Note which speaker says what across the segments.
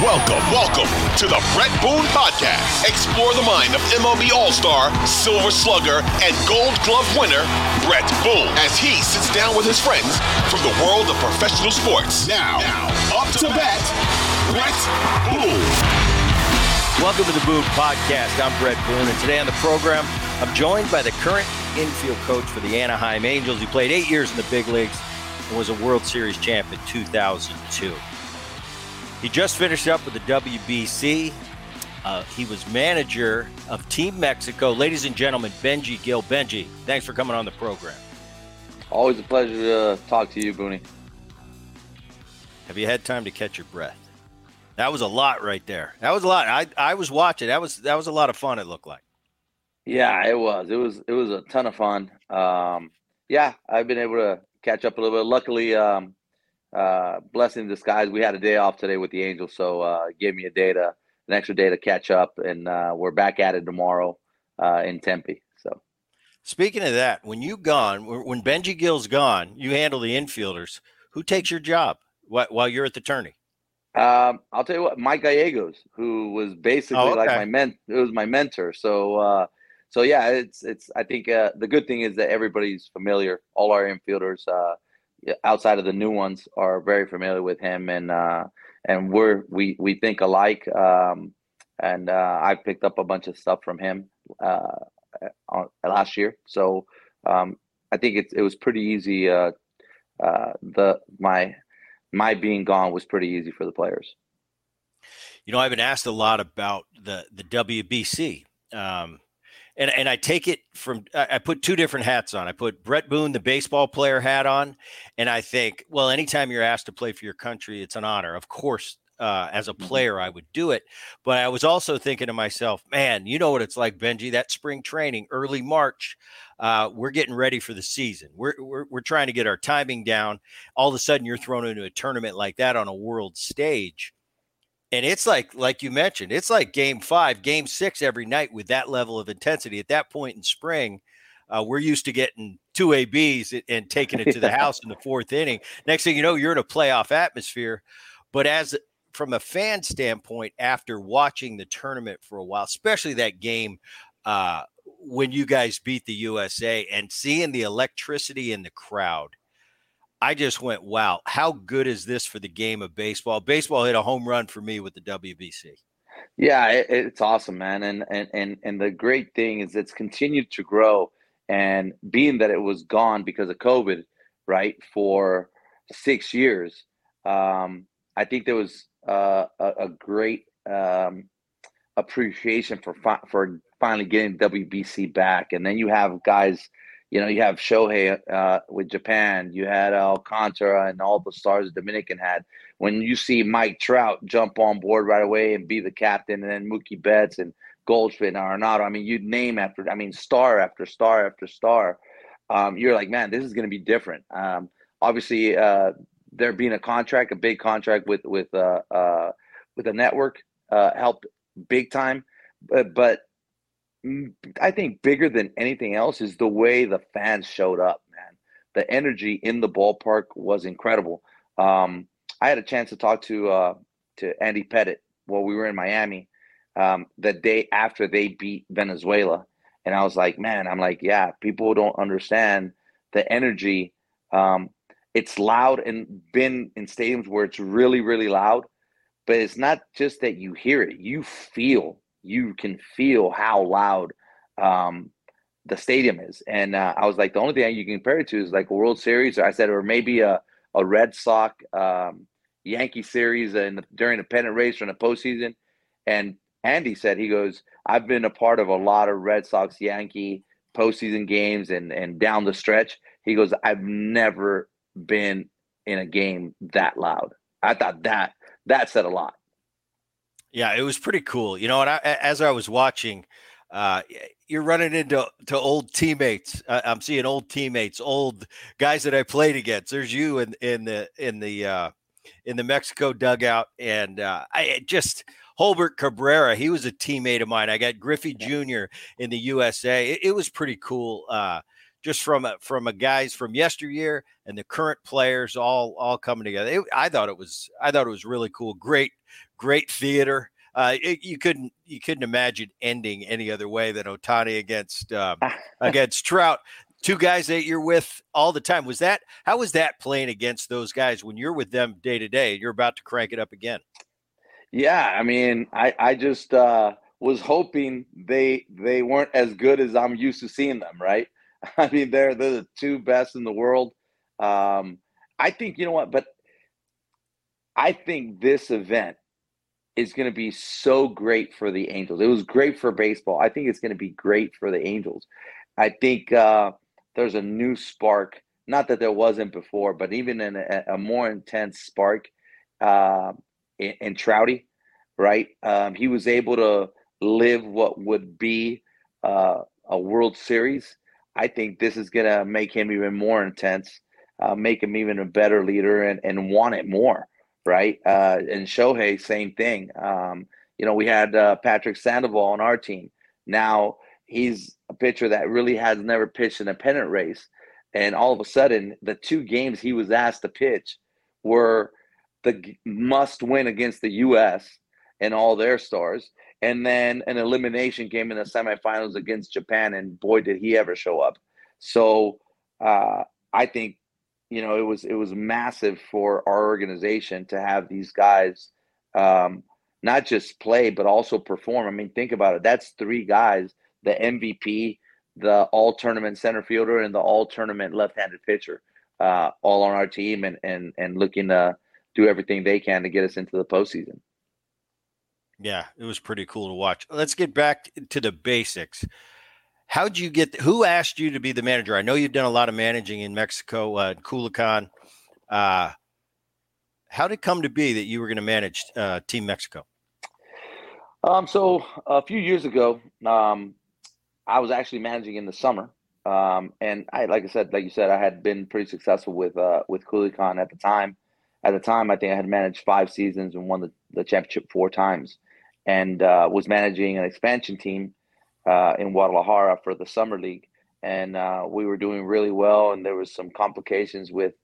Speaker 1: Welcome, welcome to the Bret Boone Podcast. Explore the mind of MLB All Star, Silver Slugger, and Gold Glove winner, Bret Boone, as he sits down with his friends from the world of professional sports. Now, now up to bat, Bret Boone.
Speaker 2: Welcome to the Boone Podcast. I'm Bret Boone, and today on the program, I'm joined by the current infield coach for the Anaheim Angels. He played eight years in the big leagues and was a World Series champ in 2002. He just finished up with the WBC. Uh, he was manager of Team Mexico. Ladies and gentlemen, Benji Gil. Benji, thanks for coming on the program.
Speaker 3: Always a pleasure to talk to you, Booney.
Speaker 2: Have you had time to catch your breath? That was a lot right there. That was a lot. I, I was watching. That was that was a lot of fun. It looked like.
Speaker 3: Yeah, it was. It was. It was a ton of fun. Um, yeah, I've been able to catch up a little bit. Luckily, um, uh, blessing in disguise. We had a day off today with the Angels, so uh, gave me a day to an extra day to catch up, and uh, we're back at it tomorrow uh, in Tempe. So,
Speaker 2: speaking of that, when you gone, when Benji Gil's gone, you handle the infielders. Who takes your job while you're at the tourney?
Speaker 3: Um, I'll tell you what, Mike Gallegos, who was basically oh, okay. like my men, it was my mentor. So, uh, so yeah, it's it's. I think uh, the good thing is that everybody's familiar. All our infielders, uh, outside of the new ones are very familiar with him and uh, and we're we we think alike um, and uh, I picked up a bunch of stuff from him uh, last year so um, I think it it was pretty easy uh, uh, the my my being gone was pretty easy for the players.
Speaker 2: You know, I've been asked a lot about the the WBC. Um, and and I take it from I put two different hats on. I put Bret Boone, the baseball player hat on, and I think, well, anytime you're asked to play for your country, it's an honor. Of course, uh, as a mm-hmm. player, I would do it. But I was also thinking to myself, man, you know what it's like, Benji, that spring training, early March, uh, we're getting ready for the season. We're, we're, we're trying to get our timing down. All of a sudden, you're thrown into a tournament like that on a world stage and it's like like you mentioned it's like game five game six every night with that level of intensity at that point in spring uh, we're used to getting two abs and taking it to the house in the fourth inning. Next thing you know you're in a playoff atmosphere. But as from a fan standpoint after watching the tournament for a while especially that game uh, when you guys beat the usa and seeing the electricity in the crowd I just went, wow, how good is this for the game of baseball? Baseball hit a home run for me with the WBC.
Speaker 3: Yeah, it, it's awesome, man. And, and and and the great thing is it's continued to grow. And being that it was gone because of COVID, right, for six years, um, I think there was uh, a, a, great um, appreciation for fi- for finally getting WBC back. And then you have guys you know, you have Shohei uh, with Japan, you had Alcantara and all the stars Dominican had. When you see Mike Trout jump on board right away and be the captain, and then Mookie Betts and Goldschmidt and Arenado, I mean, you'd name after, I mean, star after star after star. Um, you're like, man, this is going to be different. Um, obviously, uh, there being a contract, a big contract with with uh, uh, with a network, uh, helped big time. But, but I think bigger than anything else is the way the fans showed up, man. The energy in the ballpark was incredible. Um, I had a chance to talk to uh, to Andy Pettitte while we were in Miami um, the day after they beat Venezuela, and I was like, man, I'm like, yeah, people don't understand the energy. Um, it's loud and been in stadiums where it's really, really loud, but it's not just that you hear it; you feel you can feel how loud um, the stadium is. And uh, I was like, the only thing you can compare it to is like a World Series. or I said, or maybe a, a Red Sox um, Yankee series the, during a pennant race or in the postseason. And Andy said, he goes, I've been a part of a lot of Red Sox Yankee postseason games and, and down the stretch. He goes, I've never been in a game that loud. I thought that that said a lot.
Speaker 2: Yeah, it was pretty cool. You know, and I, as I was watching, uh, you're running into to old teammates. Uh, I'm seeing old teammates, old guys that I played against. There's you in in the in the uh, in the Mexico dugout, and uh, I just Holbert Cabrera. He was a teammate of mine. I got Griffey Jr. in the USA. It, it was pretty cool uh, just from a, from a guys from yesteryear and the current players all all coming together. It, I thought it was I thought it was really cool. Great great theater. Uh, it, you couldn't you couldn't imagine ending any other way than Ohtani against um, against Trout. Two guys that you're with all the time. Was that how was that playing against those guys when you're with them day to day? You're about to crank it up again.
Speaker 3: Yeah, I mean, I I just uh, was hoping they they weren't as good as I'm used to seeing them. Right? I mean, they're they're the two best in the world. Um, I think you know what, but I think this event is going to be so great for the Angels. It was great for baseball. I think it's going to be great for the Angels. I think uh, there's a new spark. Not that there wasn't before, but even in a, a more intense spark uh, in, in Trouty, right? Um, he was able to live what would be uh, a World Series. I think this is going to make him even more intense, uh, make him even a better leader, and, and want it more right? Uh, and Shohei, same thing. Um, you know, we had uh, Patrick Sandoval on our team. Now he's a pitcher that really has never pitched in a pennant race. And all of a sudden, the two games he was asked to pitch were the must win against the U.S. and all their stars. And then an elimination game in the semifinals against Japan. And boy, did he ever show up. So uh, I think you know, it was it was massive for our organization to have these guys um, not just play but also perform. I mean, think about it. That's three guys: the MVP, the All Tournament center fielder, and the All Tournament left-handed pitcher, uh, all on our team, and and and looking to do everything they can to get us into the postseason.
Speaker 2: Yeah, it was pretty cool to watch. Let's get back to the basics how'd you get who asked you to be the manager? I know you've done a lot of managing in mexico uh Culiacan. uh how did it come to be that you were going to manage uh, team mexico?
Speaker 3: Um so a few years ago um i was actually managing in the summer. Um and i like i said like you said i had been pretty successful with uh with Culiacan at the time. At the time i think i had managed five seasons and won the, the championship four times and uh was managing an expansion team uh, in Guadalajara for the summer league, and uh, we were doing really well. And there was some complications with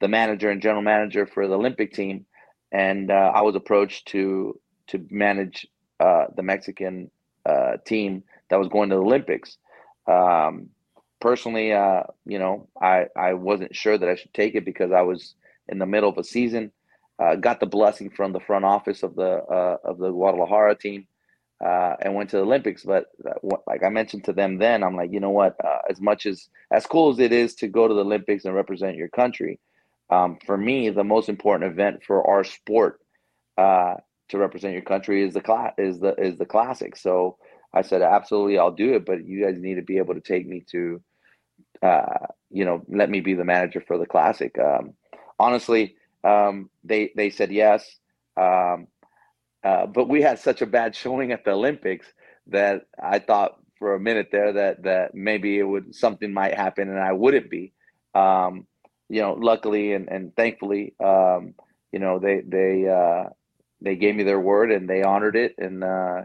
Speaker 3: the manager and general manager for the Olympic team, and uh, I was approached to to manage uh, the Mexican uh, team that was going to the Olympics. Um, personally, uh, you know, I I wasn't sure that I should take it because I was in the middle of a season. got the blessing from the front office of the of the Guadalajara team uh, and went to the Olympics. But uh, like I mentioned to them then, I'm like, you know what? Uh, as much as as cool as it is to go to the Olympics and represent your country, um, for me, the most important event for our sport uh, to represent your country is the class is the is the classic. So I said, absolutely, I'll do it. But you guys need to be able to take me to, uh, you know, let me be the manager for the classic. Um, honestly, um, they they said yes. Um, uh, but we had such a bad showing at the Olympics that I thought for a minute there that that maybe it would something might happen and I wouldn't be. Um, you know, luckily and, and thankfully, um, you know, they they uh, they gave me their word and they honored it and uh,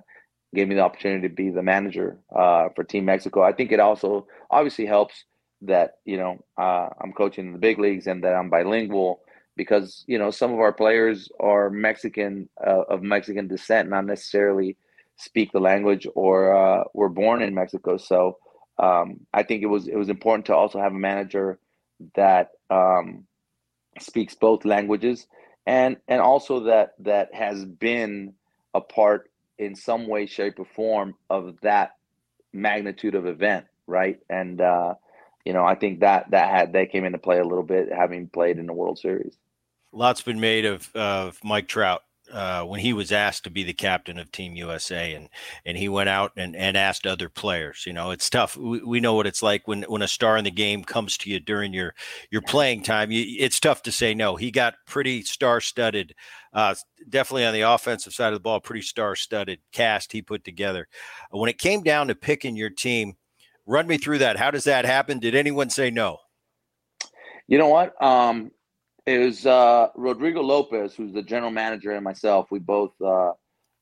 Speaker 3: gave me the opportunity to be the manager uh, for Team Mexico. I think it also obviously helps that you know uh, I'm coaching in the big leagues and that I'm bilingual because you know some of our players are Mexican uh, of Mexican descent, not necessarily speak the language or uh, were born in Mexico. So um, I think it was it was important to also have a manager that um, speaks both languages and and also that that has been a part in some way, shape, or form of that magnitude of event, right? And uh, you know, I think that that had that came into play a little bit, having played in the World Series
Speaker 2: lots been made of of Mike Trout uh, when he was asked to be the captain of Team USA, and and he went out and, and asked other players. You know, it's tough. We, we know what it's like when when a star in the game comes to you during your your playing time. You, it's tough to say no. He got pretty star studded, uh, definitely on the offensive side of the ball, pretty star studded cast he put together. When it came down to picking your team, run me through that. How does that happen? Did anyone say no?
Speaker 3: You know what? Um, it was uh, Rodrigo Lopez, who's the general manager, and myself. We both uh,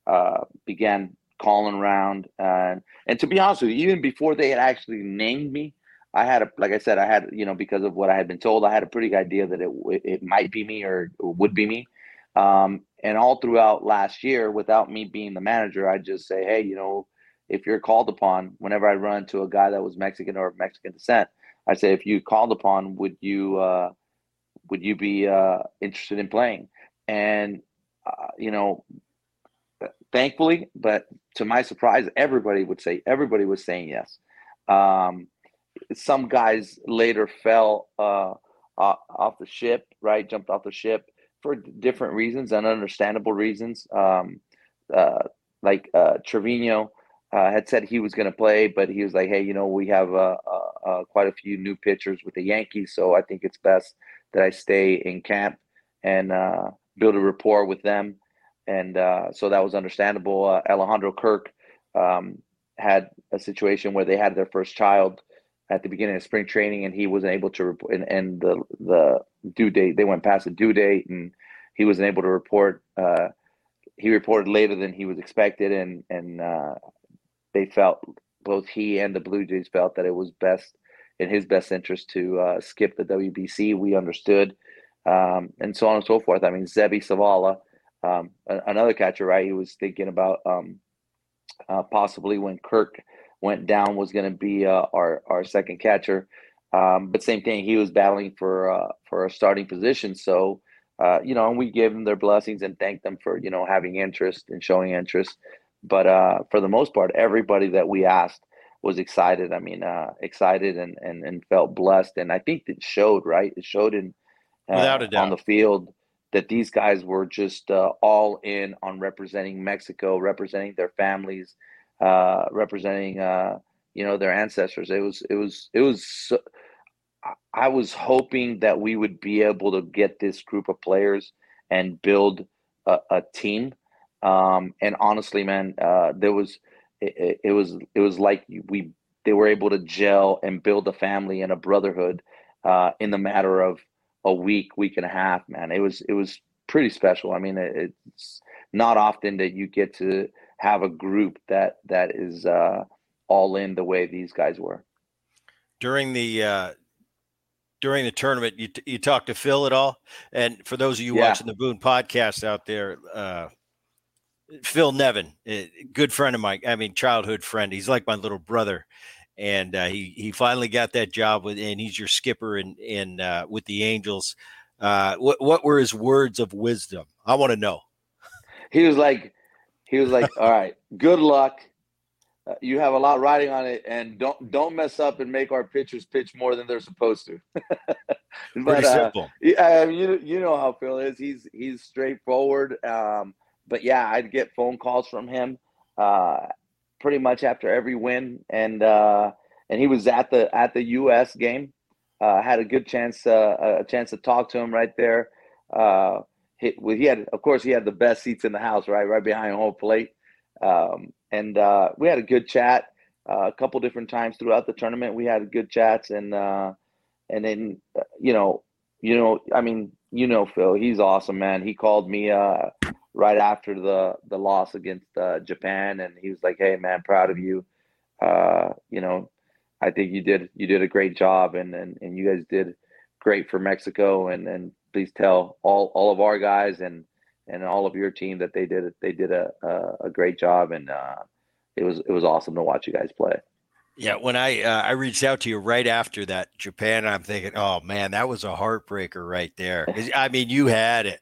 Speaker 3: uh, began calling around, and and to be honest with you, even before they had actually named me, I had a like I said, I had you know because of what I had been told, I had a pretty good idea that it it might be me or, would be me. Um, and all throughout last year, without me being the manager, I just say, hey, you know, if you're called upon, whenever I run into a guy that was Mexican or Mexican descent, I say, if you called upon, would you uh, would you be uh, interested in playing? And uh, you know, thankfully, but to my surprise, everybody would say everybody was saying yes. Um, some guys later fell uh, off the ship, right? Jumped off the ship for different reasons and understandable reasons. Um, uh, like uh, Trevino uh, had said he was going to play, but he was like, "Hey, you know, we have quite a few new pitchers with the Yankees, so I think it's best that I stay in camp and build a rapport with them." And so that was understandable. Alejandro Kirk um, had a situation where they had their first child at the beginning of spring training, and he wasn't able to report. And, and the the due date they went past the due date, and he wasn't able to report. Uh, he reported later than he was expected, and and uh, they felt both he and the Blue Jays felt that it was best in his best interest to uh, skip the WBC. We understood, um, and so on and so forth. I mean, Seby Zavala, um, another catcher, right? He was thinking about um, uh, possibly when Kirk went down was going to be uh, our our second catcher. Um, but same thing, he was battling for uh, for a starting position. So uh, you know, and we gave them their blessings and thanked them for you know having interest and showing interest. But uh, for the most part, everybody that we asked was excited. I mean, uh, excited and, and and felt blessed. And I think it showed, right? It showed in
Speaker 2: uh, without a doubt
Speaker 3: on the field that these guys were just uh, all in on representing Mexico, representing their families, uh, representing uh, you know their ancestors. It was it was it was. So, I was hoping that we would be able to get this group of players and build a, a team. Um, and honestly, man, uh, there was it, it, was it was like we they were able to gel and build a family and a brotherhood uh, in the matter of a week, week and a half. Man, it was it was pretty special. I mean, it, it's not often that you get to have a group that that is uh, all in the way these guys were.
Speaker 2: During the uh, during the tournament, you you talked to Phil at all? And for those of you yeah. watching the Boone podcast out there, uh, Phil Nevin, good friend of mine. I mean, childhood friend. He's like my little brother, and uh, he he finally got that job with, and he's your skipper in in uh, with the Angels. Uh, what what were his words of wisdom? I want to know.
Speaker 3: He was like, he was like, all right, good luck. Uh, you have a lot riding on it, and don't don't mess up and make our pitchers pitch more than they're supposed to.
Speaker 2: but, Pretty uh, simple.
Speaker 3: Yeah, you you know how Phil is. He's he's straightforward. Um, but yeah, I'd get phone calls from him uh, pretty much after every win, and uh, and he was at the at the U.S. game. Uh, had a good chance uh, a chance to talk to him right there. Uh, he, he had, of course, he had the best seats in the house, right, right behind home plate. Um, and uh, we had a good chat a couple different times throughout the tournament. We had good chats, and and then you know, you know, I mean, you know, Phil, he's awesome, man. He called me uh, right after the the loss against uh, Japan, and he was like, "Hey, man, proud of you. you know, I think you did you did a great job, and and and you guys did great for Mexico, and and please tell all all of our guys and and all of your team that they did they did a a, a great job, and uh, it was it was awesome to watch you guys play.
Speaker 2: Yeah, when I uh, I reached out to you right after that Japan, I'm thinking, oh man, that was a heartbreaker right there. I mean, you had it,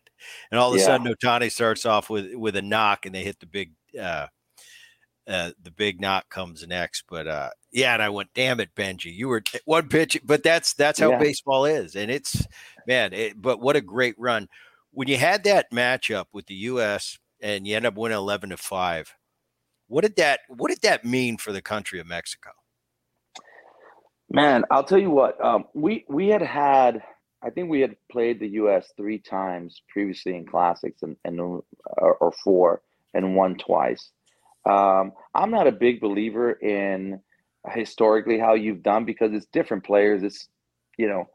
Speaker 2: and all of a yeah. sudden, Ohtani starts off with with a knock, and they hit the big uh, uh, the big knock comes next. But uh, yeah, and I went, damn it, Benji, you were one pitch, but that's that's how yeah. baseball is, and it's man, it, but what a great run when you had that matchup with the U.S. and you end up winning eleven to five, what did that what did that mean for the country of Mexico?
Speaker 3: Man, I'll tell you what. Um, we we had had I think we had played the U.S. three times previously in classics and, and or, or four and won twice. Um, I'm not a big believer in historically how you've done because it's different players. It's you know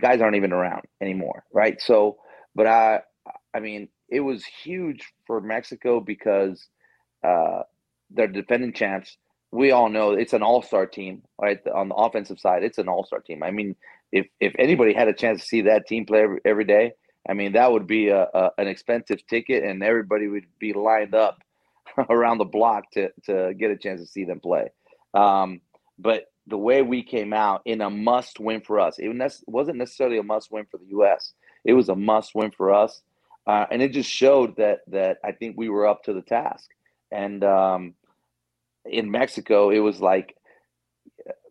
Speaker 3: guys aren't even around anymore, right? So but I, I mean, it was huge for Mexico because uh, they're defending champs, we all know it's an all-star team, right? On the offensive side, it's an all-star team. I mean, if if anybody had a chance to see that team play every, every day, I mean, that would be a, a, an expensive ticket, and everybody would be lined up around the block to to get a chance to see them play. Um, but the way we came out in a must win for us, it wasn't necessarily a must win for the U.S. It was a must win for us, uh, and it just showed that that I think we were up to the task. And um, in Mexico, it was like,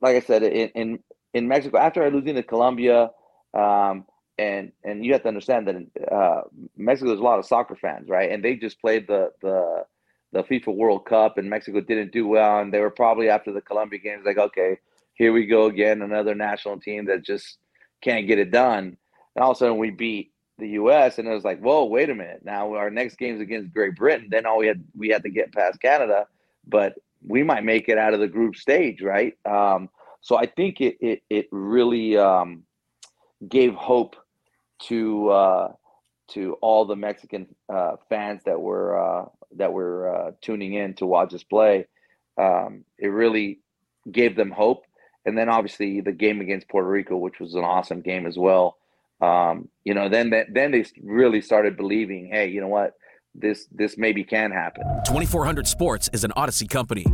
Speaker 3: like I said, in in, in Mexico after I losing to Colombia. Um, and and you have to understand that in, uh, Mexico there's a lot of soccer fans, right? And they just played the the the FIFA World Cup, and Mexico didn't do well, and they were probably after the Colombia games like, okay, here we go again, another national team that just can't get it done. And all of a sudden we beat the U.S. and it was like, whoa, wait a minute. Now our next game's against Great Britain. Then all we had we had to get past Canada, but we might make it out of the group stage, right? Um, so I think it it it really um, gave hope to uh, to all the Mexican uh, fans that were uh, that were uh, tuning in to watch us play. Um, it really gave them hope, and then obviously the game against Puerto Rico, which was an awesome game as well. Um, you know, then then they really started believing, hey, you know what, this this maybe can happen.
Speaker 4: Twenty four hundred Sports is an Audacy company.